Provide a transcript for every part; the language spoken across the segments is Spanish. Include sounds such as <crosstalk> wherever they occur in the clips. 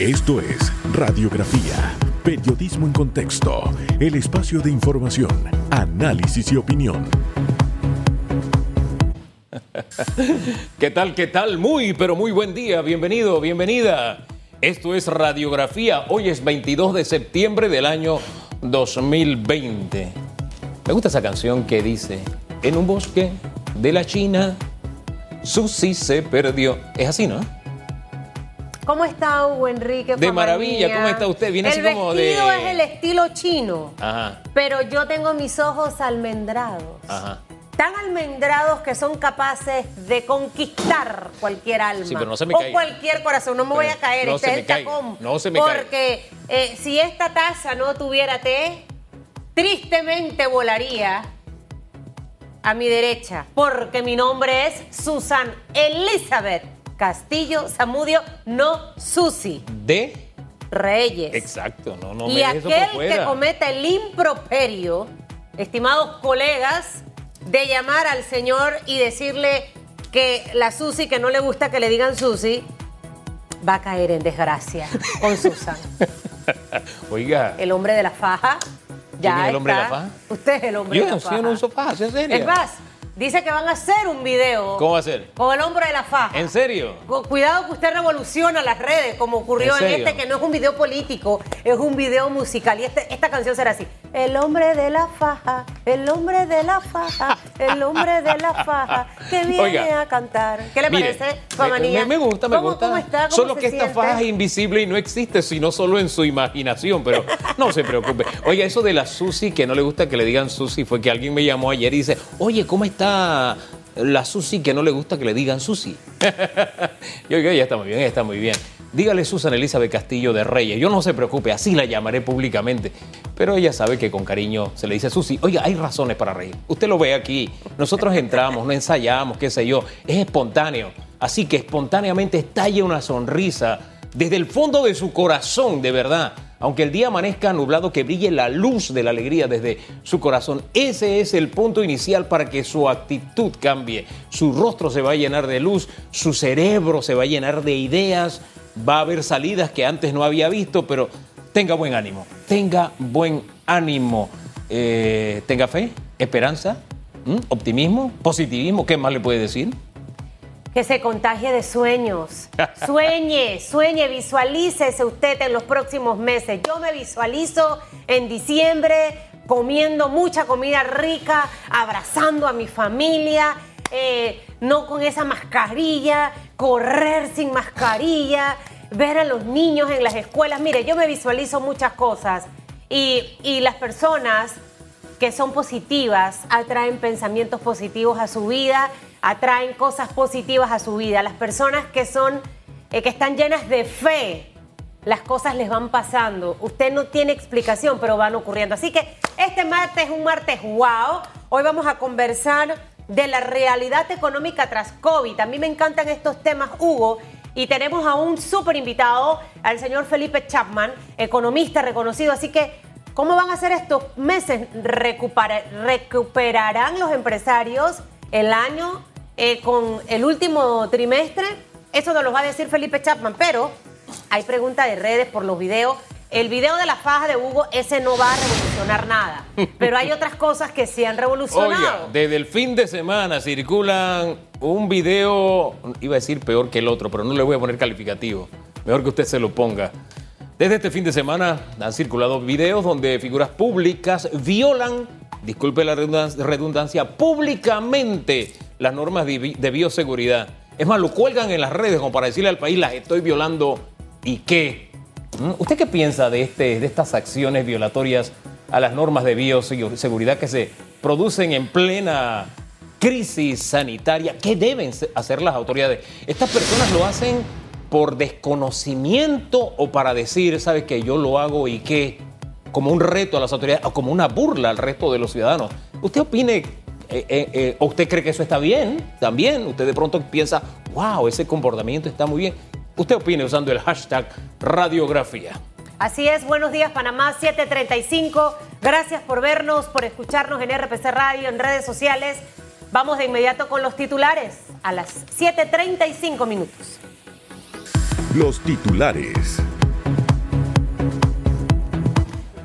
Esto es Radiografía, Periodismo en Contexto, el espacio de información, análisis y opinión. <laughs> ¿Qué tal? ¿Qué tal? Muy, pero muy buen día. Bienvenido, bienvenida. Esto es Radiografía. Hoy es 22 de septiembre del año 2020. Me gusta esa canción que dice, en un bosque de la China, Susi se perdió. Es así, ¿no? ¿Cómo está Hugo Enrique? De maravilla, ¿cómo está usted? Viene el así como de. vestido es el estilo chino. Ajá. Pero yo tengo mis ojos almendrados. Ajá. Tan almendrados que son capaces de conquistar cualquier alma. Sí, pero no se me o caiga. cualquier corazón. No me voy a caer. no este es el caiga. tacón. No se me. Porque eh, si esta taza no tuviera té, tristemente volaría a mi derecha. Porque mi nombre es Susan Elizabeth Castillo Zamudio, no Susi De. Reyes. Exacto, no, no y me aquel que cometa el improperio, estimados colegas, de llamar al señor y decirle que la Susi, que no le gusta que le digan Susi, va a caer en desgracia con Susan. <laughs> Oiga. el hombre de la faja. Ya ¿Quién es el hombre de la está. faja? Usted es el hombre Yo de la faja. yo no uso fajas, ¿en serio? Es más, dice que van a hacer un video ¿Cómo va a ser? con el hombre de la faja. ¿En serio? Cu- Cuidado que usted revoluciona las redes, como ocurrió ¿En en, este, que no es un video político, es un video musical. Y este- esta canción será así. El hombre de la faja, el hombre de la faja, el hombre de la faja, que <laughs> viene Oiga, a cantar. ¿Qué le Mire, parece, me, me- me gusta, me ¿Cómo- gusta. ¿Cómo está? ¿Cómo Solo que esta siente? faja es invisible y no existe, sino solo en su imaginación, pero <laughs> no se preocupe. Oiga, eso de la Susi, que no le gusta que le digan Susi, fue que alguien me llamó ayer y dice, oye, ¿cómo está la Susi que no le gusta que le digan Susi? <laughs> y oiga, ella está muy bien, ella está muy bien. Dígale Susan Elizabeth Castillo de Reyes, yo no se preocupe, así la llamaré públicamente. Pero ella sabe que con cariño se le dice Susi. Oiga, hay razones para reír. Usted lo ve aquí. Nosotros entramos, no ensayamos, qué sé yo. Es espontáneo. Así que espontáneamente estalla una sonrisa desde el fondo de su corazón, de verdad. Aunque el día amanezca nublado, que brille la luz de la alegría desde su corazón. Ese es el punto inicial para que su actitud cambie. Su rostro se va a llenar de luz, su cerebro se va a llenar de ideas, va a haber salidas que antes no había visto, pero tenga buen ánimo, tenga buen ánimo. Eh, tenga fe, esperanza, ¿m? optimismo, positivismo, ¿qué más le puede decir? Que se contagie de sueños. <laughs> Sueñe, sueñe, visualícese usted en los próximos meses. Yo me visualizo en diciembre comiendo mucha comida rica, abrazando a mi familia, eh, no con esa mascarilla, correr sin mascarilla, ver a los niños en las escuelas. Mire, yo me visualizo muchas cosas y, y las personas que son positivas atraen pensamientos positivos a su vida, atraen cosas positivas a su vida. Las personas que son eh, que están llenas de fe, las cosas les van pasando. Usted no tiene explicación, pero van ocurriendo. Así que este martes es un martes wow. Hoy vamos a conversar de la realidad económica tras COVID. A mí me encantan estos temas, Hugo. Y tenemos a un súper invitado, al señor Felipe Chapman, economista reconocido. Así que ¿Cómo van a ser estos meses? Recupera- ¿Recuperarán los empresarios el año eh, con el último trimestre? Eso nos lo va a decir Felipe Chapman, pero hay pregunta de redes por los videos. El video de la faja de Hugo, ese no va a revolucionar nada. Pero hay otras cosas que sí han revolucionado. desde el fin de semana circulan un video, iba a decir peor que el otro, pero no le voy a poner calificativo. Mejor que usted se lo ponga. Desde este fin de semana han circulado videos donde figuras públicas violan, disculpe la redundan- redundancia, públicamente las normas de bioseguridad. Es más, lo cuelgan en las redes como para decirle al país, las estoy violando y qué. ¿Mm? ¿Usted qué piensa de, este, de estas acciones violatorias a las normas de bioseguridad que se producen en plena crisis sanitaria? ¿Qué deben hacer las autoridades? Estas personas lo hacen por desconocimiento o para decir, ¿sabes que Yo lo hago y qué? Como un reto a las autoridades o como una burla al resto de los ciudadanos. ¿Usted opine eh, eh, eh, o usted cree que eso está bien? También. Usted de pronto piensa, wow, ese comportamiento está muy bien. Usted opine usando el hashtag radiografía. Así es, buenos días Panamá 735. Gracias por vernos, por escucharnos en RPC Radio, en redes sociales. Vamos de inmediato con los titulares a las 7.35 minutos. Los titulares.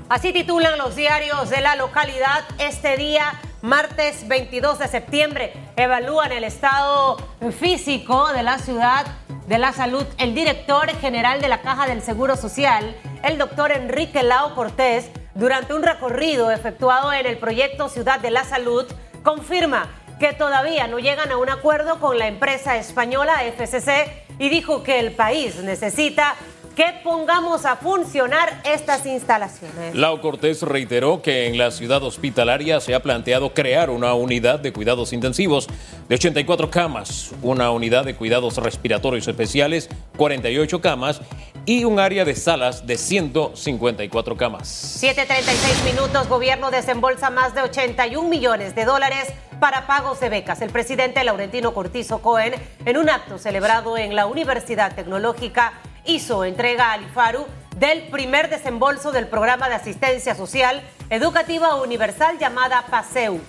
Así titulan los diarios de la localidad este día, martes 22 de septiembre. Evalúan el estado físico de la ciudad de la salud. El director general de la Caja del Seguro Social, el doctor Enrique Lao Cortés, durante un recorrido efectuado en el proyecto Ciudad de la Salud, confirma que todavía no llegan a un acuerdo con la empresa española FCC y dijo que el país necesita que pongamos a funcionar estas instalaciones. Lau Cortés reiteró que en la ciudad hospitalaria se ha planteado crear una unidad de cuidados intensivos de 84 camas, una unidad de cuidados respiratorios especiales, 48 camas y un área de salas de 154 camas. 7.36 minutos, gobierno desembolsa más de 81 millones de dólares para pagos de becas. El presidente Laurentino Cortizo Cohen, en un acto celebrado en la Universidad Tecnológica hizo entrega al IFARU del primer desembolso del programa de asistencia social educativa universal llamada PASEU.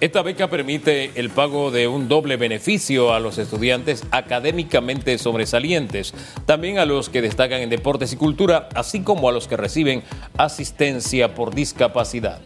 Esta beca permite el pago de un doble beneficio a los estudiantes académicamente sobresalientes, también a los que destacan en deportes y cultura, así como a los que reciben asistencia por discapacidad.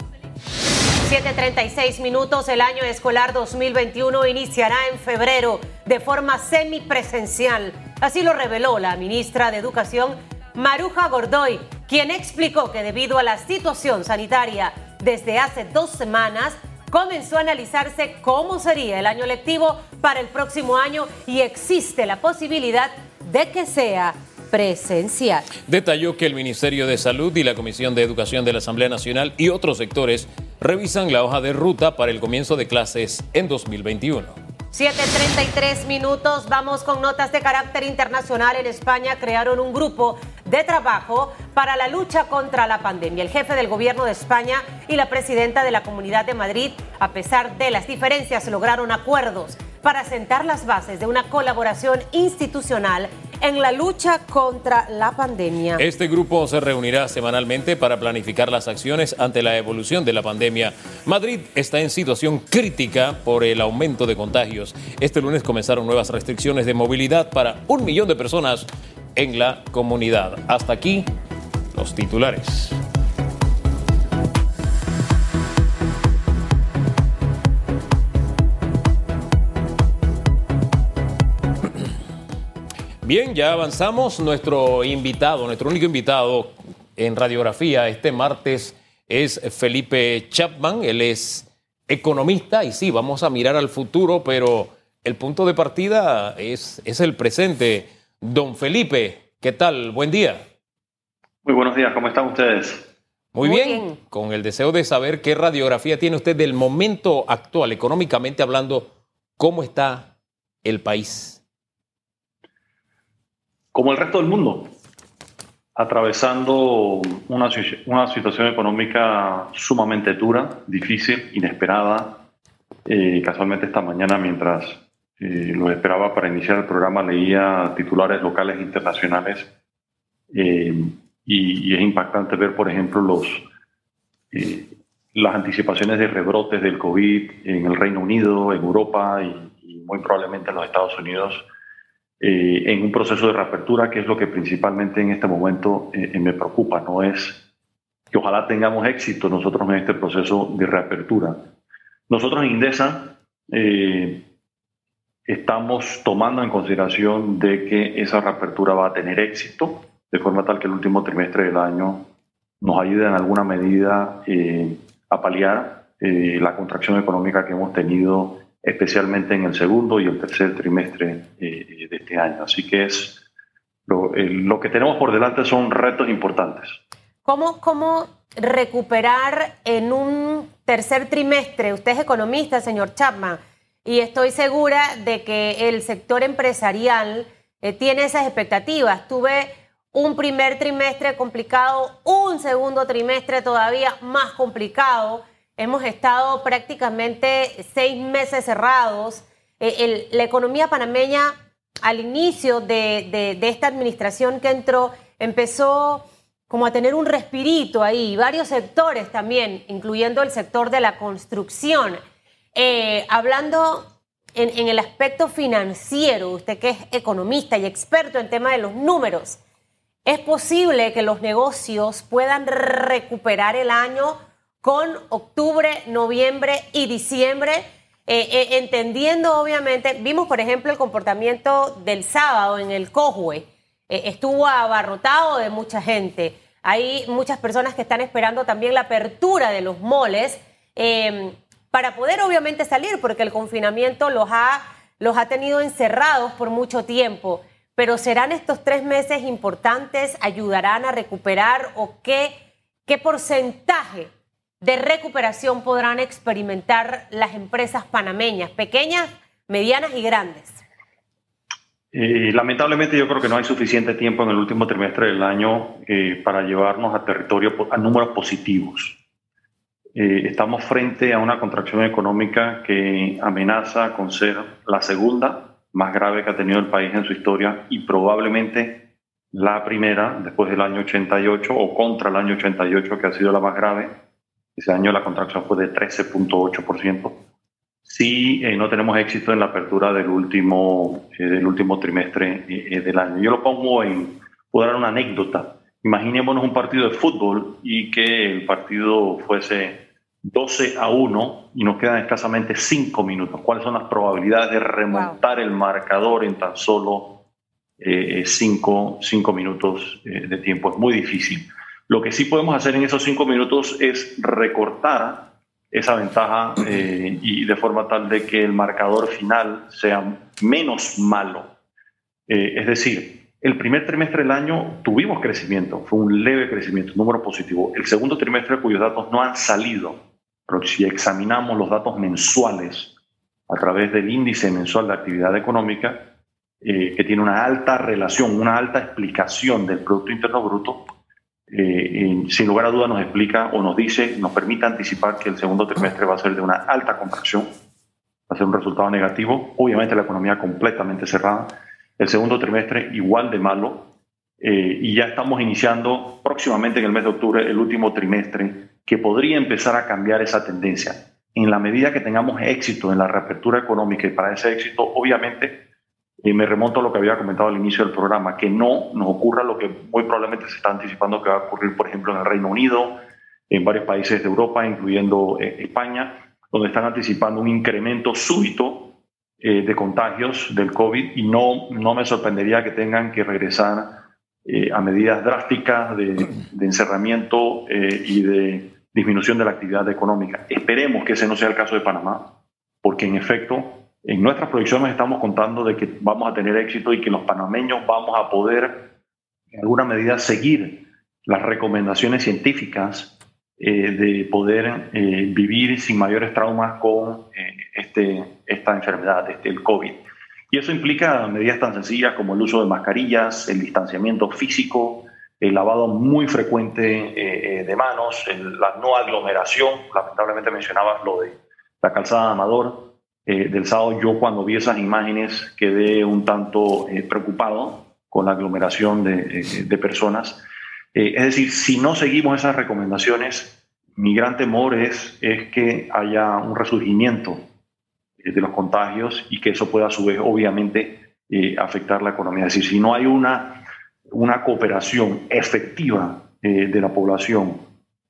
7.36 minutos, el año escolar 2021 iniciará en febrero de forma semipresencial. Así lo reveló la ministra de Educación, Maruja Gordoy, quien explicó que debido a la situación sanitaria desde hace dos semanas, comenzó a analizarse cómo sería el año lectivo para el próximo año y existe la posibilidad de que sea presencial. Detalló que el Ministerio de Salud y la Comisión de Educación de la Asamblea Nacional y otros sectores revisan la hoja de ruta para el comienzo de clases en 2021. 7.33 minutos, vamos con notas de carácter internacional. En España crearon un grupo de trabajo para la lucha contra la pandemia. El jefe del gobierno de España y la presidenta de la Comunidad de Madrid, a pesar de las diferencias, lograron acuerdos para sentar las bases de una colaboración institucional en la lucha contra la pandemia. Este grupo se reunirá semanalmente para planificar las acciones ante la evolución de la pandemia. Madrid está en situación crítica por el aumento de contagios. Este lunes comenzaron nuevas restricciones de movilidad para un millón de personas en la comunidad. Hasta aquí los titulares. Bien, ya avanzamos. Nuestro invitado, nuestro único invitado en radiografía este martes es Felipe Chapman. Él es economista y sí, vamos a mirar al futuro, pero el punto de partida es, es el presente. Don Felipe, ¿qué tal? Buen día. Muy buenos días, ¿cómo están ustedes? Muy, bien, con el deseo de saber qué radiografía tiene usted del momento actual, económicamente hablando, cómo está el país como el resto del mundo, atravesando una, una situación económica sumamente dura, difícil, inesperada. Eh, casualmente esta mañana, mientras eh, lo esperaba para iniciar el programa, leía titulares locales e internacionales eh, y, es impactante ver, por ejemplo, los, las anticipaciones de rebrotes del COVID en el Reino Unido, en Europa y, y muy probablemente en los Estados Unidos eh, en un proceso de reapertura, que es lo que principalmente en este momento eh, me preocupa, no es que ojalá tengamos éxito nosotros en este proceso de reapertura. Nosotros en Indesa eh, estamos tomando en consideración de que esa reapertura va a tener éxito, de forma tal que el último trimestre del año nos ayude en alguna medida a paliar la contracción económica que hemos tenido especialmente en el segundo y el tercer trimestre eh, de este año. Así que es lo, lo, que tenemos por delante son retos importantes. ¿Cómo, ¿Cómo recuperar en un tercer trimestre? Usted es economista, señor Chapman, y estoy segura de que el sector empresarial eh, tiene esas expectativas. Tuve un primer trimestre complicado, un segundo trimestre todavía más complicado Hemos estado prácticamente seis meses cerrados. Eh, la economía panameña al inicio de, esta administración que entró empezó como a tener un respirito ahí, varios sectores también, incluyendo el sector de la construcción. Eh, hablando en, en, el aspecto financiero, usted que es economista y experto en tema de los números, es posible que los negocios puedan recuperar el año con octubre, noviembre y diciembre, eh, eh, entendiendo obviamente, vimos por ejemplo el comportamiento del sábado en el Cojue, eh, estuvo abarrotado de mucha gente, hay muchas personas que están esperando también la apertura de los moles em, para poder obviamente salir, porque el confinamiento los ha, los ha tenido encerrados por mucho tiempo. Pero ¿serán estos tres meses importantes? ¿Ayudarán a recuperar o qué, qué porcentaje de recuperación podrán experimentar las empresas panameñas, pequeñas, medianas y grandes? Eh, lamentablemente yo creo que no hay suficiente tiempo en el último trimestre del año eh, para llevarnos a territorio a números positivos. Eh, estamos frente a una contracción económica que amenaza con ser la segunda más grave que ha tenido el país en su historia y probablemente la primera después del año 88 o contra el año 88 que ha sido la más grave. Ese año la contracción fue de 13.8%. Si eh, no tenemos éxito en la apertura del último, eh, del último trimestre eh, del año. Yo lo pongo en, puedo dar una anécdota. Imaginémonos un partido de fútbol y que el partido fuese 12 a 1 y nos quedan escasamente 5 minutos. ¿Cuáles son las probabilidades de remontar el marcador en tan solo 5 eh, minutos eh, de tiempo? Es muy difícil. Lo que sí podemos hacer en esos 5 minutos es recortar esa ventaja eh, y de forma tal de que el marcador final sea menos malo. es decir, el primer trimestre del año tuvimos crecimiento, fue un leve crecimiento, un número positivo. El segundo trimestre cuyos datos no han salido pero si examinamos los datos mensuales a través del índice mensual de actividad económica, eh, que tiene una alta relación, una alta explicación del Producto Interno Bruto, eh, sin lugar a dudas nos explica o nos dice, nos permite anticipar que el segundo trimestre va a ser de una alta contracción, va a ser un resultado negativo, obviamente la economía completamente cerrada, el segundo trimestre igual de malo, eh, y ya estamos iniciando próximamente en el mes de octubre el último trimestre que podría empezar a cambiar esa tendencia. En la medida que tengamos éxito en la reapertura económica y para ese éxito, obviamente, y me remonto a lo que había comentado al inicio del programa, que no nos ocurra lo que muy probablemente se está anticipando que va a ocurrir, por ejemplo, en el Reino Unido, en varios países de Europa, incluyendo eh, España, donde están anticipando un incremento súbito eh, de contagios del COVID y no, no me sorprendería que tengan que regresar eh, a medidas drásticas de, de encerramiento y de disminución de la actividad económica. Esperemos que ese no sea el caso de Panamá, porque en efecto, en nuestras proyecciones estamos contando de que vamos a tener éxito y que los panameños vamos a poder, en alguna medida, seguir las recomendaciones científicas eh, de poder eh, vivir sin mayores traumas con eh, este, esta enfermedad, este, el COVID. Y eso implica medidas tan sencillas como el uso de mascarillas, el distanciamiento físico, el lavado muy frecuente eh, eh, de manos, la no aglomeración, lamentablemente mencionabas lo de la calzada de Amador. Eh, del sábado yo cuando vi esas imágenes quedé un tanto preocupado con la aglomeración de, de personas. es decir, si no seguimos esas recomendaciones, mi gran temor es, es que haya un resurgimiento de los contagios y que eso pueda a su vez obviamente afectar la economía. Es decir, si no hay una una cooperación efectiva eh, de la población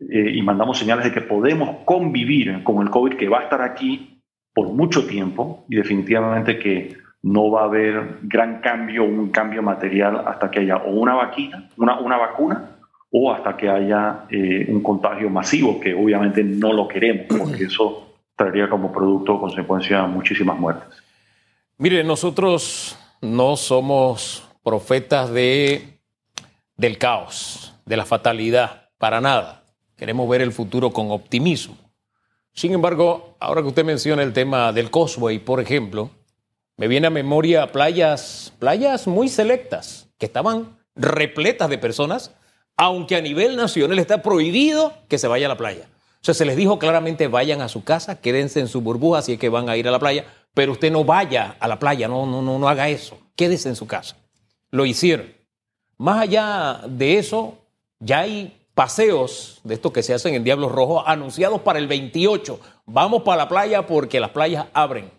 eh, y mandamos señales de que podemos convivir con el COVID que va a estar aquí por mucho tiempo y definitivamente que no va a haber gran cambio, un cambio material hasta que haya o una, vaquina, una, una vacuna o hasta que haya eh, un contagio masivo, que obviamente no lo queremos, porque eso traería como producto o consecuencia muchísimas muertes. Mire, nosotros no somos profetas de del caos, de la fatalidad, para nada. Queremos ver el futuro con optimismo. Sin embargo, ahora que usted menciona el tema del Cosway, por ejemplo, me viene a memoria playas, playas muy selectas que estaban repletas de personas, aunque a nivel nacional está prohibido que se vaya a la playa. O sea, se les dijo claramente vayan a su casa, quédense en su burbuja si es que van a ir a la playa, pero usted no vaya a la playa, no, no, no, no haga eso, quédese en su casa. Lo hicieron. Más allá de eso, ya hay paseos de estos que se hacen en Diablos Rojos anunciados para el 28. Vamos para la playa porque las playas abren.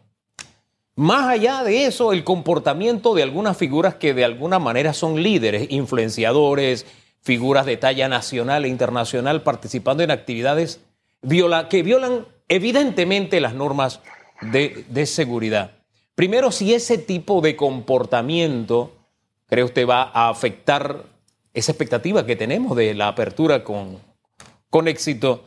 Más allá de eso, el comportamiento de algunas figuras que de alguna manera son líderes, influenciadores, figuras de talla nacional e internacional participando en actividades que violan evidentemente las normas de, de seguridad. Primero, si ese tipo de comportamiento, cree usted, va a afectar esa expectativa que tenemos de la apertura con, con éxito,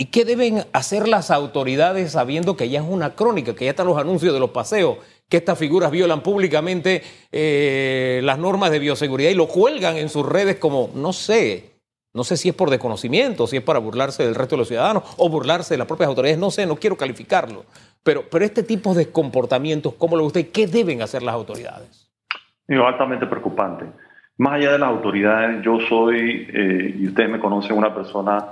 ¿Y qué deben hacer las autoridades sabiendo que ya es una crónica, que ya están los anuncios de los paseos, que estas figuras violan públicamente eh, las normas de bioseguridad y lo cuelgan en sus redes como, no sé, no sé si es por desconocimiento, si es para burlarse del resto de los ciudadanos o burlarse de las propias autoridades, no sé, no quiero calificarlo. Pero, pero este tipo de comportamientos, ¿cómo lo gusta y qué deben hacer las autoridades? Es altamente preocupante. Más allá de las autoridades, yo soy, eh, y ustedes me conocen, una persona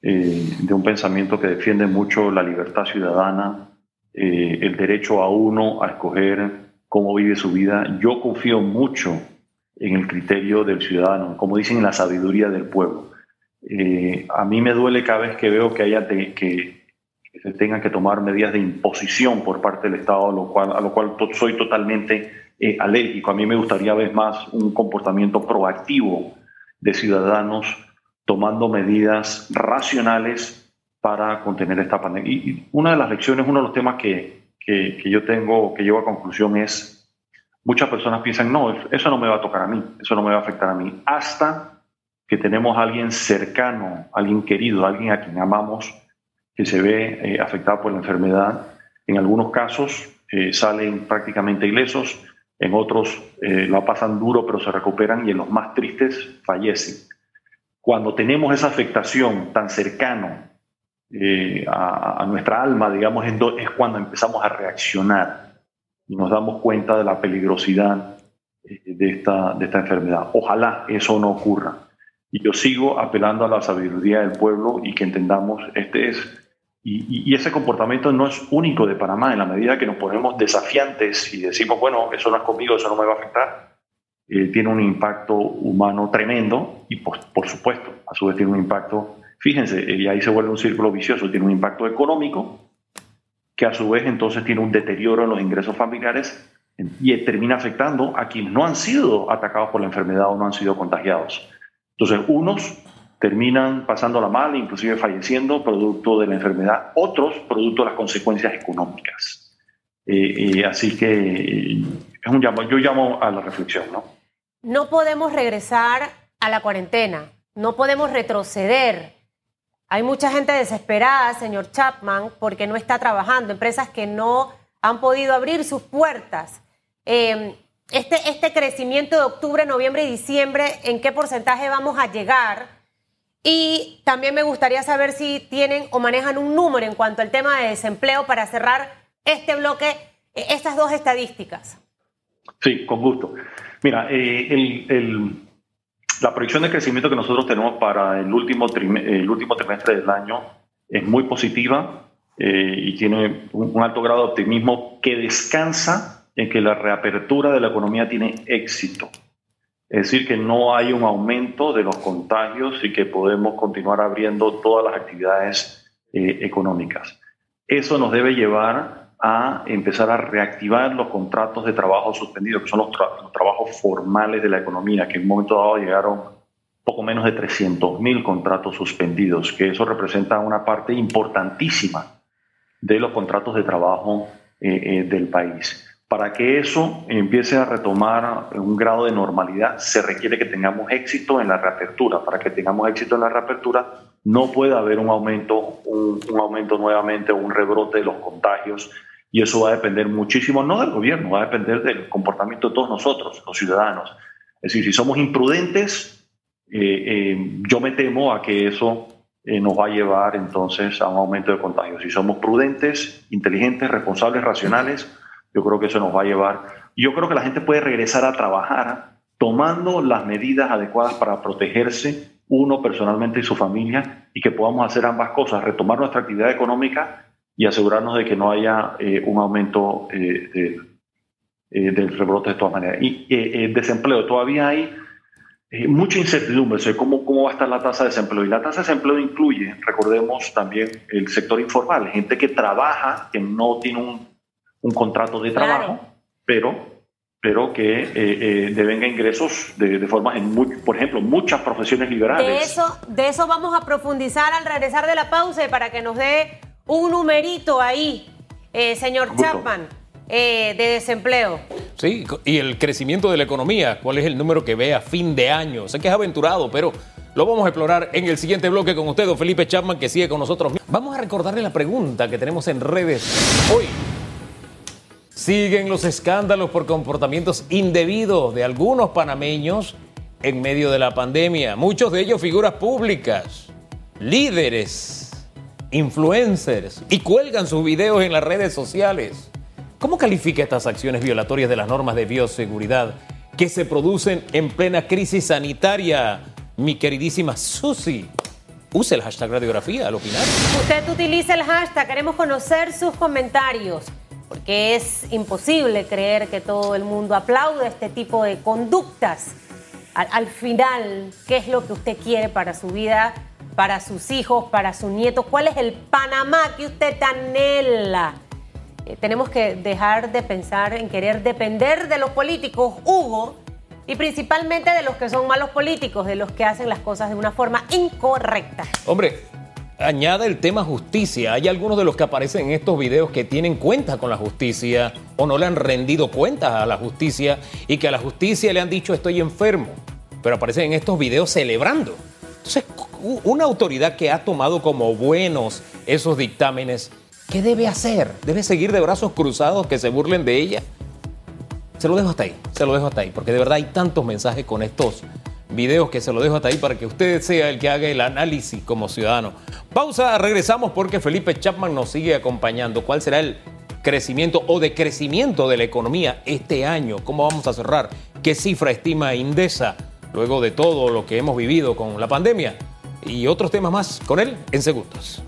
eh, de un pensamiento que defiende mucho la libertad ciudadana, eh, el derecho a uno a escoger cómo vive su vida. Yo confío mucho en el criterio del ciudadano, como dicen, en la sabiduría del pueblo. A mí me duele cada vez que veo que haya que, se tengan que tomar medidas de imposición por parte del Estado, a lo cual soy totalmente alérgico. A mí me gustaría ver más un comportamiento proactivo de ciudadanos tomando medidas racionales para contener esta pandemia. Y una de las lecciones, uno de los temas que, que, yo tengo, que llevo a conclusión es, muchas personas piensan, no, eso no me va a tocar a mí, eso no me va a afectar a mí, hasta que tenemos a alguien cercano, alguien querido, alguien a quien amamos, que se ve eh, afectado por la enfermedad. En algunos casos eh, salen prácticamente ilesos, en otros eh, la pasan duro pero se recuperan y en los más tristes fallecen cuando tenemos esa afectación tan cercano eh, a, nuestra alma, digamos, es cuando empezamos a reaccionar y nos damos cuenta de la peligrosidad eh, de, esta, de esta enfermedad. Ojalá eso no ocurra. Y yo sigo apelando a la sabiduría del pueblo y que entendamos este es. Y, y, ese comportamiento no es único de Panamá, en la medida que nos ponemos desafiantes y decimos, bueno, eso no es conmigo, eso no me va a afectar eh, tiene un impacto humano tremendo y por, por, supuesto, a su vez tiene un impacto, fíjense, eh, y ahí se vuelve un círculo vicioso, tiene un impacto económico que a su vez entonces tiene un deterioro en los ingresos familiares y termina afectando a quienes no han sido atacados por la enfermedad o no han sido contagiados. Entonces, unos terminan pasándola mal, inclusive falleciendo producto de la enfermedad, otros producto de las consecuencias económicas. Eh, así que es un llamo, yo llamo a la reflexión, ¿no? No podemos regresar a la cuarentena, no podemos retroceder. Hay mucha gente desesperada, señor Chapman, porque no está trabajando, empresas que no han podido abrir sus puertas. Em, este, este crecimiento de octubre, noviembre y diciembre, ¿en qué porcentaje vamos a llegar? Y también me gustaría saber si tienen o manejan un número en cuanto al tema de desempleo para cerrar este bloque, eh, estas dos estadísticas. Sí, con gusto. Mira, eh, la proyección de crecimiento que nosotros tenemos para el último, el último trimestre del año es muy positiva eh, y tiene un, alto grado de optimismo que descansa en que la reapertura de la economía tiene éxito. Es decir, que no hay un aumento de los contagios y que podemos continuar abriendo todas las actividades eh, económicas. Eso nos debe llevar a empezar a reactivar los contratos de trabajo suspendidos, que son los, trabajos formales de la economía, que en un momento dado llegaron poco menos de 300.000 contratos suspendidos, que eso representa una parte importantísima de los contratos de trabajo eh, eh, del país. Para que eso empiece a retomar un grado de normalidad, se requiere que tengamos éxito en la reapertura. Para que tengamos éxito en la reapertura, no puede haber un aumento, un, aumento nuevamente, un rebrote de los contagios y eso va a depender muchísimo, no del gobierno, va a depender del comportamiento de todos nosotros, los ciudadanos. Es decir, si somos imprudentes, eh, eh, yo me temo a que eso eh, nos va a llevar entonces a un aumento de contagios. Si somos prudentes, inteligentes, responsables, racionales, yo creo que eso nos va a llevar. Yo creo que la gente puede regresar a trabajar tomando las medidas adecuadas para protegerse uno personalmente y su familia y que podamos hacer ambas cosas, retomar nuestra actividad económica y asegurarnos de que no haya eh, un aumento eh, eh, del rebrote de todas maneras. Y el desempleo, todavía hay mucha incertidumbre sobre cómo, cómo va a estar la tasa de desempleo. Y la tasa de desempleo incluye, recordemos también, el sector informal, gente que trabaja, que no tiene un, un contrato de trabajo, pero, pero que eh, eh, devenga ingresos de, forma, en por ejemplo, muchas profesiones liberales. De eso, de eso vamos a profundizar al regresar de la pausa para que nos dé un numerito ahí, eh, señor Chapman. de desempleo. Sí, y el crecimiento de la economía, ¿cuál es el número que ve a fin de año? Sé que es aventurado, pero lo vamos a explorar en el siguiente bloque con usted, don Felipe Chapman, que sigue con nosotros. Vamos a recordarle la pregunta que tenemos en redes hoy. Siguen los escándalos por comportamientos indebidos de algunos panameños en medio de la pandemia. Muchos de ellos figuras públicas, líderes, influencers y cuelgan sus videos en las redes sociales. ¿Cómo califica estas acciones violatorias de las normas de bioseguridad que se producen en plena crisis sanitaria? Mi queridísima Susi, use el hashtag radiografía al opinar. Usted utiliza el hashtag, queremos conocer sus comentarios porque es imposible creer que todo el mundo aplaude este tipo de conductas. Al, final, ¿qué es lo que usted quiere para su vida, para sus hijos, para sus nietos? ¿Cuál es el Panamá que usted anhela? Eh, tenemos que dejar de pensar en querer depender de los políticos, Hugo, y principalmente de los que son malos políticos, de los que hacen las cosas de una forma incorrecta. Hombre, añade el tema justicia. Hay algunos de los que aparecen en estos videos que tienen cuenta con la justicia o no le han rendido cuentas a la justicia y que a la justicia le han dicho estoy enfermo, pero aparecen en estos videos celebrando. Entonces, una autoridad que ha tomado como buenos esos dictámenes, ¿qué debe hacer? ¿Debe seguir de brazos cruzados que se burlen de ella? Se lo dejo hasta ahí, se lo dejo hasta ahí, porque de verdad hay tantos mensajes con estos videos que se lo dejo hasta ahí para que usted sea el que haga el análisis como ciudadano. Pausa, regresamos porque Felipe Chapman nos sigue acompañando. ¿Cuál será el crecimiento o decrecimiento de la economía este año? ¿Cómo vamos a cerrar? ¿Qué cifra estima Indesa luego de todo lo que hemos vivido con la pandemia? Y otros temas más con él en segundos.